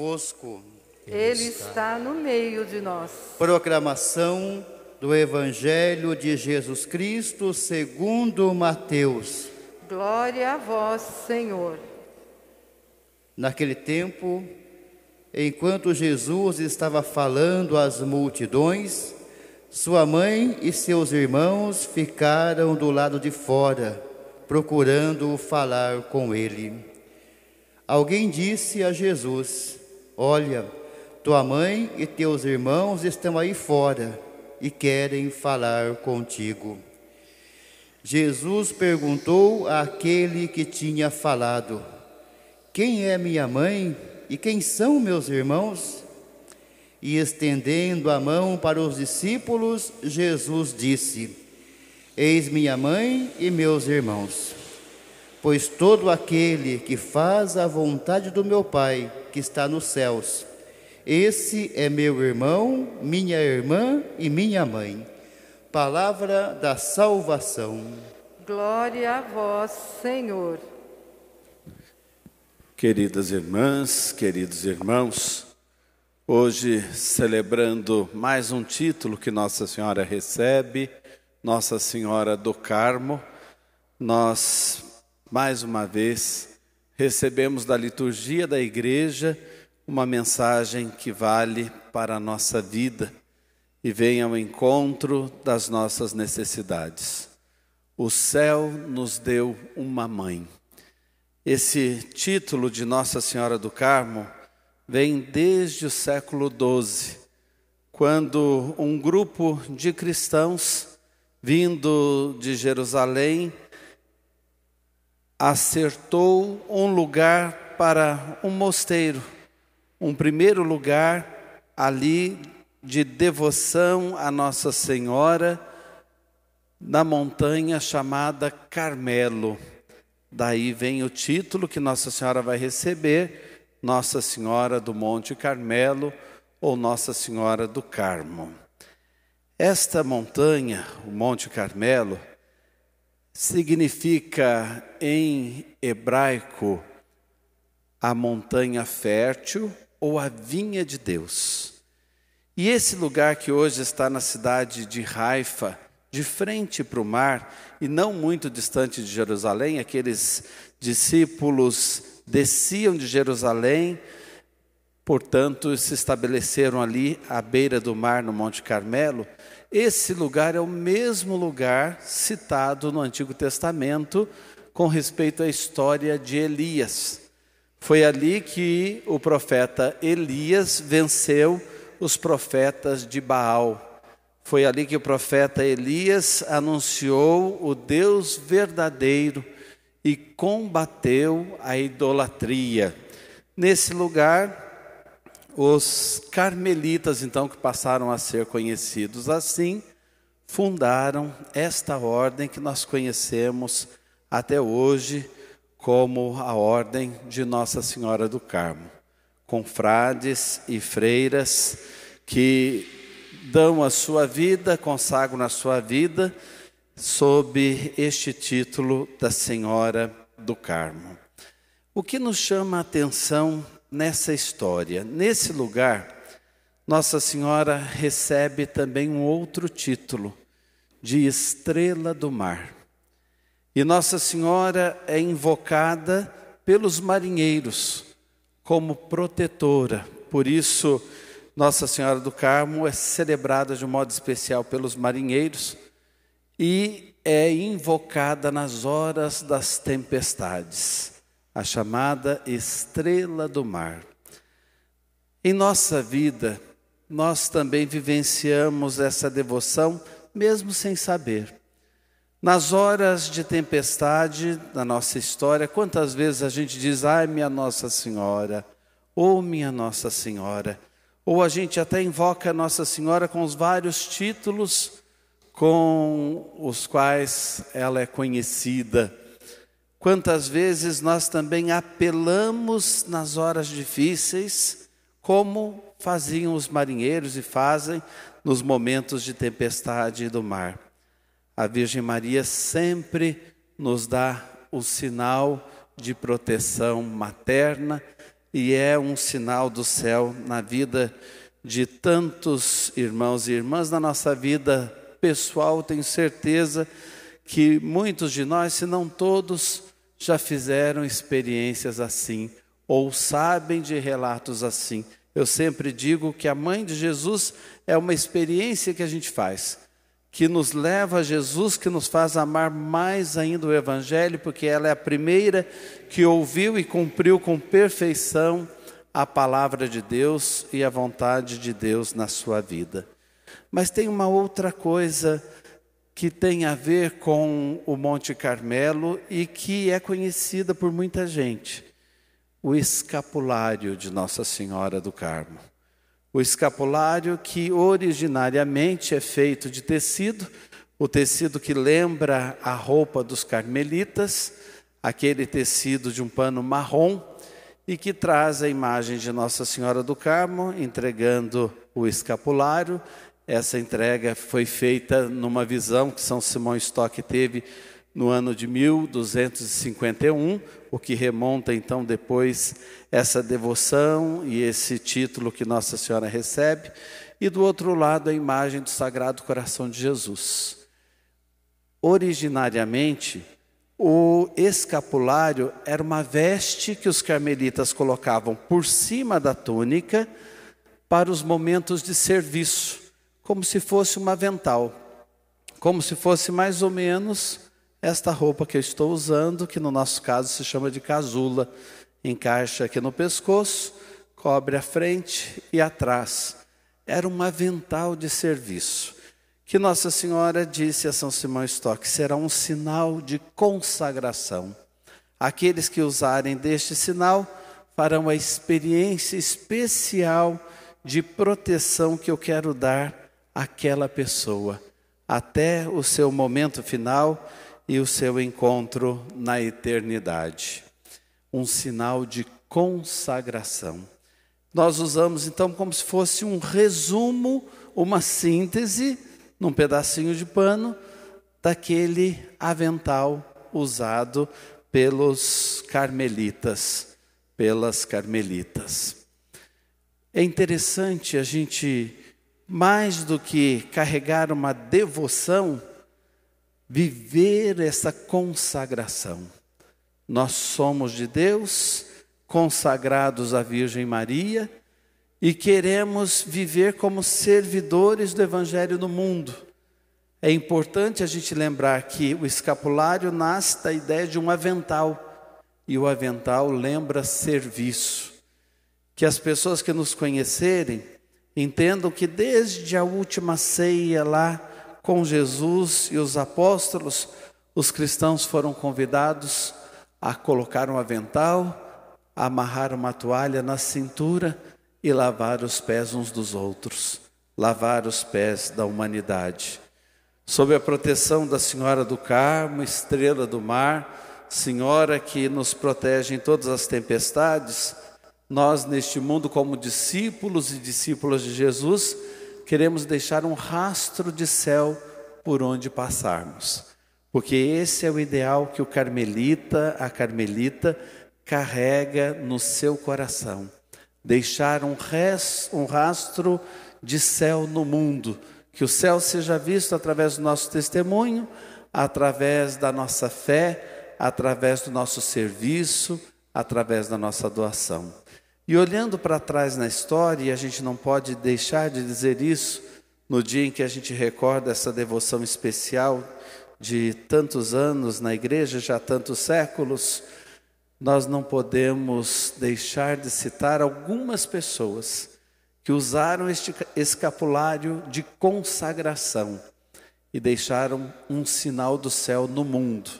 Bosco. Ele está no meio de nós. Proclamação do Evangelho de Jesus Cristo segundo Mateus. Glória a vós, Senhor. Naquele tempo, enquanto Jesus estava falando às multidões, sua mãe e seus irmãos ficaram do lado de fora, procurando falar com ele. Alguém disse a Jesus: Olha, tua mãe e teus irmãos estão aí fora e querem falar contigo. Jesus perguntou àquele que tinha falado: Quem é minha mãe e quem são meus irmãos? E estendendo a mão para os discípulos, Jesus disse: Eis minha mãe e meus irmãos. Pois todo aquele que faz a vontade do meu Pai, que está nos céus, esse é meu irmão, minha irmã e minha mãe. Palavra da salvação. Glória a vós, Senhor. Queridas irmãs, queridos irmãos, hoje celebrando mais um título que Nossa Senhora recebe, Nossa Senhora do Carmo, nós mais uma vez recebemos da liturgia da igreja uma mensagem que vale para a nossa vida e vem ao encontro das nossas necessidades. O céu nos deu uma mãe. Esse título de Nossa Senhora do Carmo vem desde o século XII, quando um grupo de cristãos vindo de Jerusalém acertou um lugar para um mosteiro, um primeiro lugar ali de devoção a Nossa Senhora na montanha chamada Carmelo. Daí vem o título que Nossa Senhora vai receber, Nossa Senhora do Monte Carmelo ou Nossa Senhora do Carmo. Esta montanha, o Monte Carmelo, significa em hebraico a montanha fértil ou a vinha de Deus. E esse lugar que hoje está na cidade de Haifa, de frente para o mar e não muito distante de Jerusalém, aqueles discípulos desciam de Jerusalém, portanto se estabeleceram ali à beira do mar no Monte Carmelo. Esse lugar é o mesmo lugar citado no Antigo Testamento com respeito à história de Elias. Foi ali que o profeta Elias venceu os profetas de Baal. Foi ali que o profeta Elias anunciou o Deus verdadeiro e combateu a idolatria. Nesse lugar, os carmelitas, então, que passaram a ser conhecidos assim, fundaram esta ordem que nós conhecemos até hoje como a ordem de Nossa Senhora do Carmo, com frades e freiras que dão a sua vida, consagram a sua vida sob este título da Senhora do Carmo. O que nos chama a atenção nessa história? Nesse lugar, Nossa Senhora recebe também um outro título, de Estrela do Mar. E Nossa Senhora é invocada pelos marinheiros como protetora. Por isso, nossa Senhora do Carmo é celebrada de um modo especial pelos marinheiros e é invocada nas horas das tempestades, a chamada estrela do mar. Em nossa vida, nós também vivenciamos essa devoção, mesmo sem saber. Nas horas de tempestade da nossa história, quantas vezes a gente diz, ai, minha Nossa Senhora, ou minha Nossa Senhora, ou a gente até invoca Nossa Senhora com os vários títulos com os quais ela é conhecida. Quantas vezes nós também apelamos nas horas difíceis, como faziam os marinheiros e fazem nos momentos de tempestade do mar. A Virgem Maria sempre nos dá o sinal de proteção materna e é um sinal do céu na vida de tantos irmãos e irmãs, na nossa vida pessoal, tenho certeza que muitos de nós, se não todos, já fizeram experiências assim ou sabem de relatos assim. Eu sempre digo que a mãe de Jesus é uma experiência que a gente faz, que nos leva a Jesus, que nos faz amar mais ainda o Evangelho, porque ela é a primeira que ouviu e cumpriu com perfeição a palavra de Deus e a vontade de Deus na sua vida. Mas tem uma outra coisa que tem a ver com o Monte Carmelo e que é conhecida por muita gente: o escapulário de Nossa Senhora do Carmo. O escapulário que originariamente é feito de tecido, o tecido que lembra a roupa dos carmelitas, aquele tecido de um pano marrom e que traz a imagem de Nossa Senhora do Carmo entregando o escapulário. Essa entrega foi feita numa visão que São Simão Stock teve no ano de 1251, o que remonta então depois essa devoção e esse título que Nossa Senhora recebe, e do outro lado a imagem do Sagrado Coração de Jesus. Originariamente, o escapulário era uma veste que os carmelitas colocavam por cima da túnica para os momentos de serviço, como se fosse um avental, como se fosse mais ou menos esta roupa que eu estou usando, que no nosso caso se chama de casula, encaixa aqui no pescoço, cobre a frente e atrás. Era um avental de serviço que Nossa Senhora disse a São Simão Stock, será um sinal de consagração. Aqueles que usarem deste sinal farão a experiência especial de proteção que eu quero dar àquela pessoa, até o seu momento final e o seu encontro na eternidade. Um sinal de consagração. Nós usamos então como se fosse um resumo, uma síntese num pedacinho de pano daquele avental usado pelos carmelitas, pelas carmelitas. É interessante a gente, mais do que carregar uma devoção, viver essa consagração. Nós somos de Deus, consagrados à Virgem Maria, e queremos viver como servidores do Evangelho no mundo. É importante a gente lembrar que o escapulário nasce da ideia de um avental, e o avental lembra serviço. Que as pessoas que nos conhecerem entendam que desde a última ceia lá com Jesus e os apóstolos, os cristãos foram convidados a colocar um avental, a amarrar uma toalha na cintura e lavar os pés uns dos outros, lavar os pés da humanidade. Sob a proteção da Senhora do Carmo, estrela do mar, Senhora que nos protege em todas as tempestades, nós neste mundo, como discípulos e discípulas de Jesus, queremos deixar um rastro de céu por onde passarmos, porque esse é o ideal que o carmelita, a carmelita, carrega no seu coração. Deixar um, res, um rastro de céu no mundo, que o céu seja visto através do nosso testemunho, através da nossa fé, através do nosso serviço, através da nossa doação. E olhando para trás na história, e a gente não pode deixar de dizer isso no dia em que a gente recorda essa devoção especial de tantos anos na igreja, já tantos séculos, nós não podemos deixar de citar algumas pessoas que usaram este escapulário de consagração e deixaram um sinal do céu no mundo.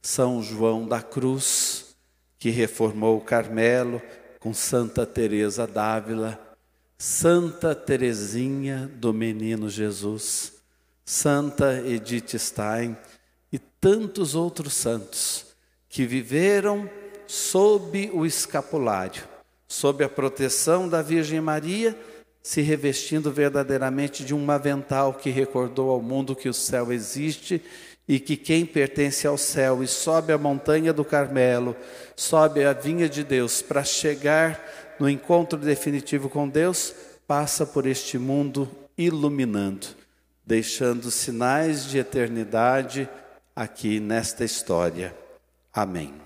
São João da Cruz, que reformou o Carmelo com Santa Teresa d'Ávila, Santa Teresinha do Menino Jesus, Santa Edith Stein e tantos outros santos que viveram sob o escapulário, sob a proteção da Virgem Maria, se revestindo verdadeiramente de um avental que recordou ao mundo que o céu existe e que quem pertence ao céu e sobe a montanha do Carmelo, sobe a vinha de Deus para chegar no encontro definitivo com Deus, passa por este mundo iluminando, deixando sinais de eternidade aqui nesta história. Amém.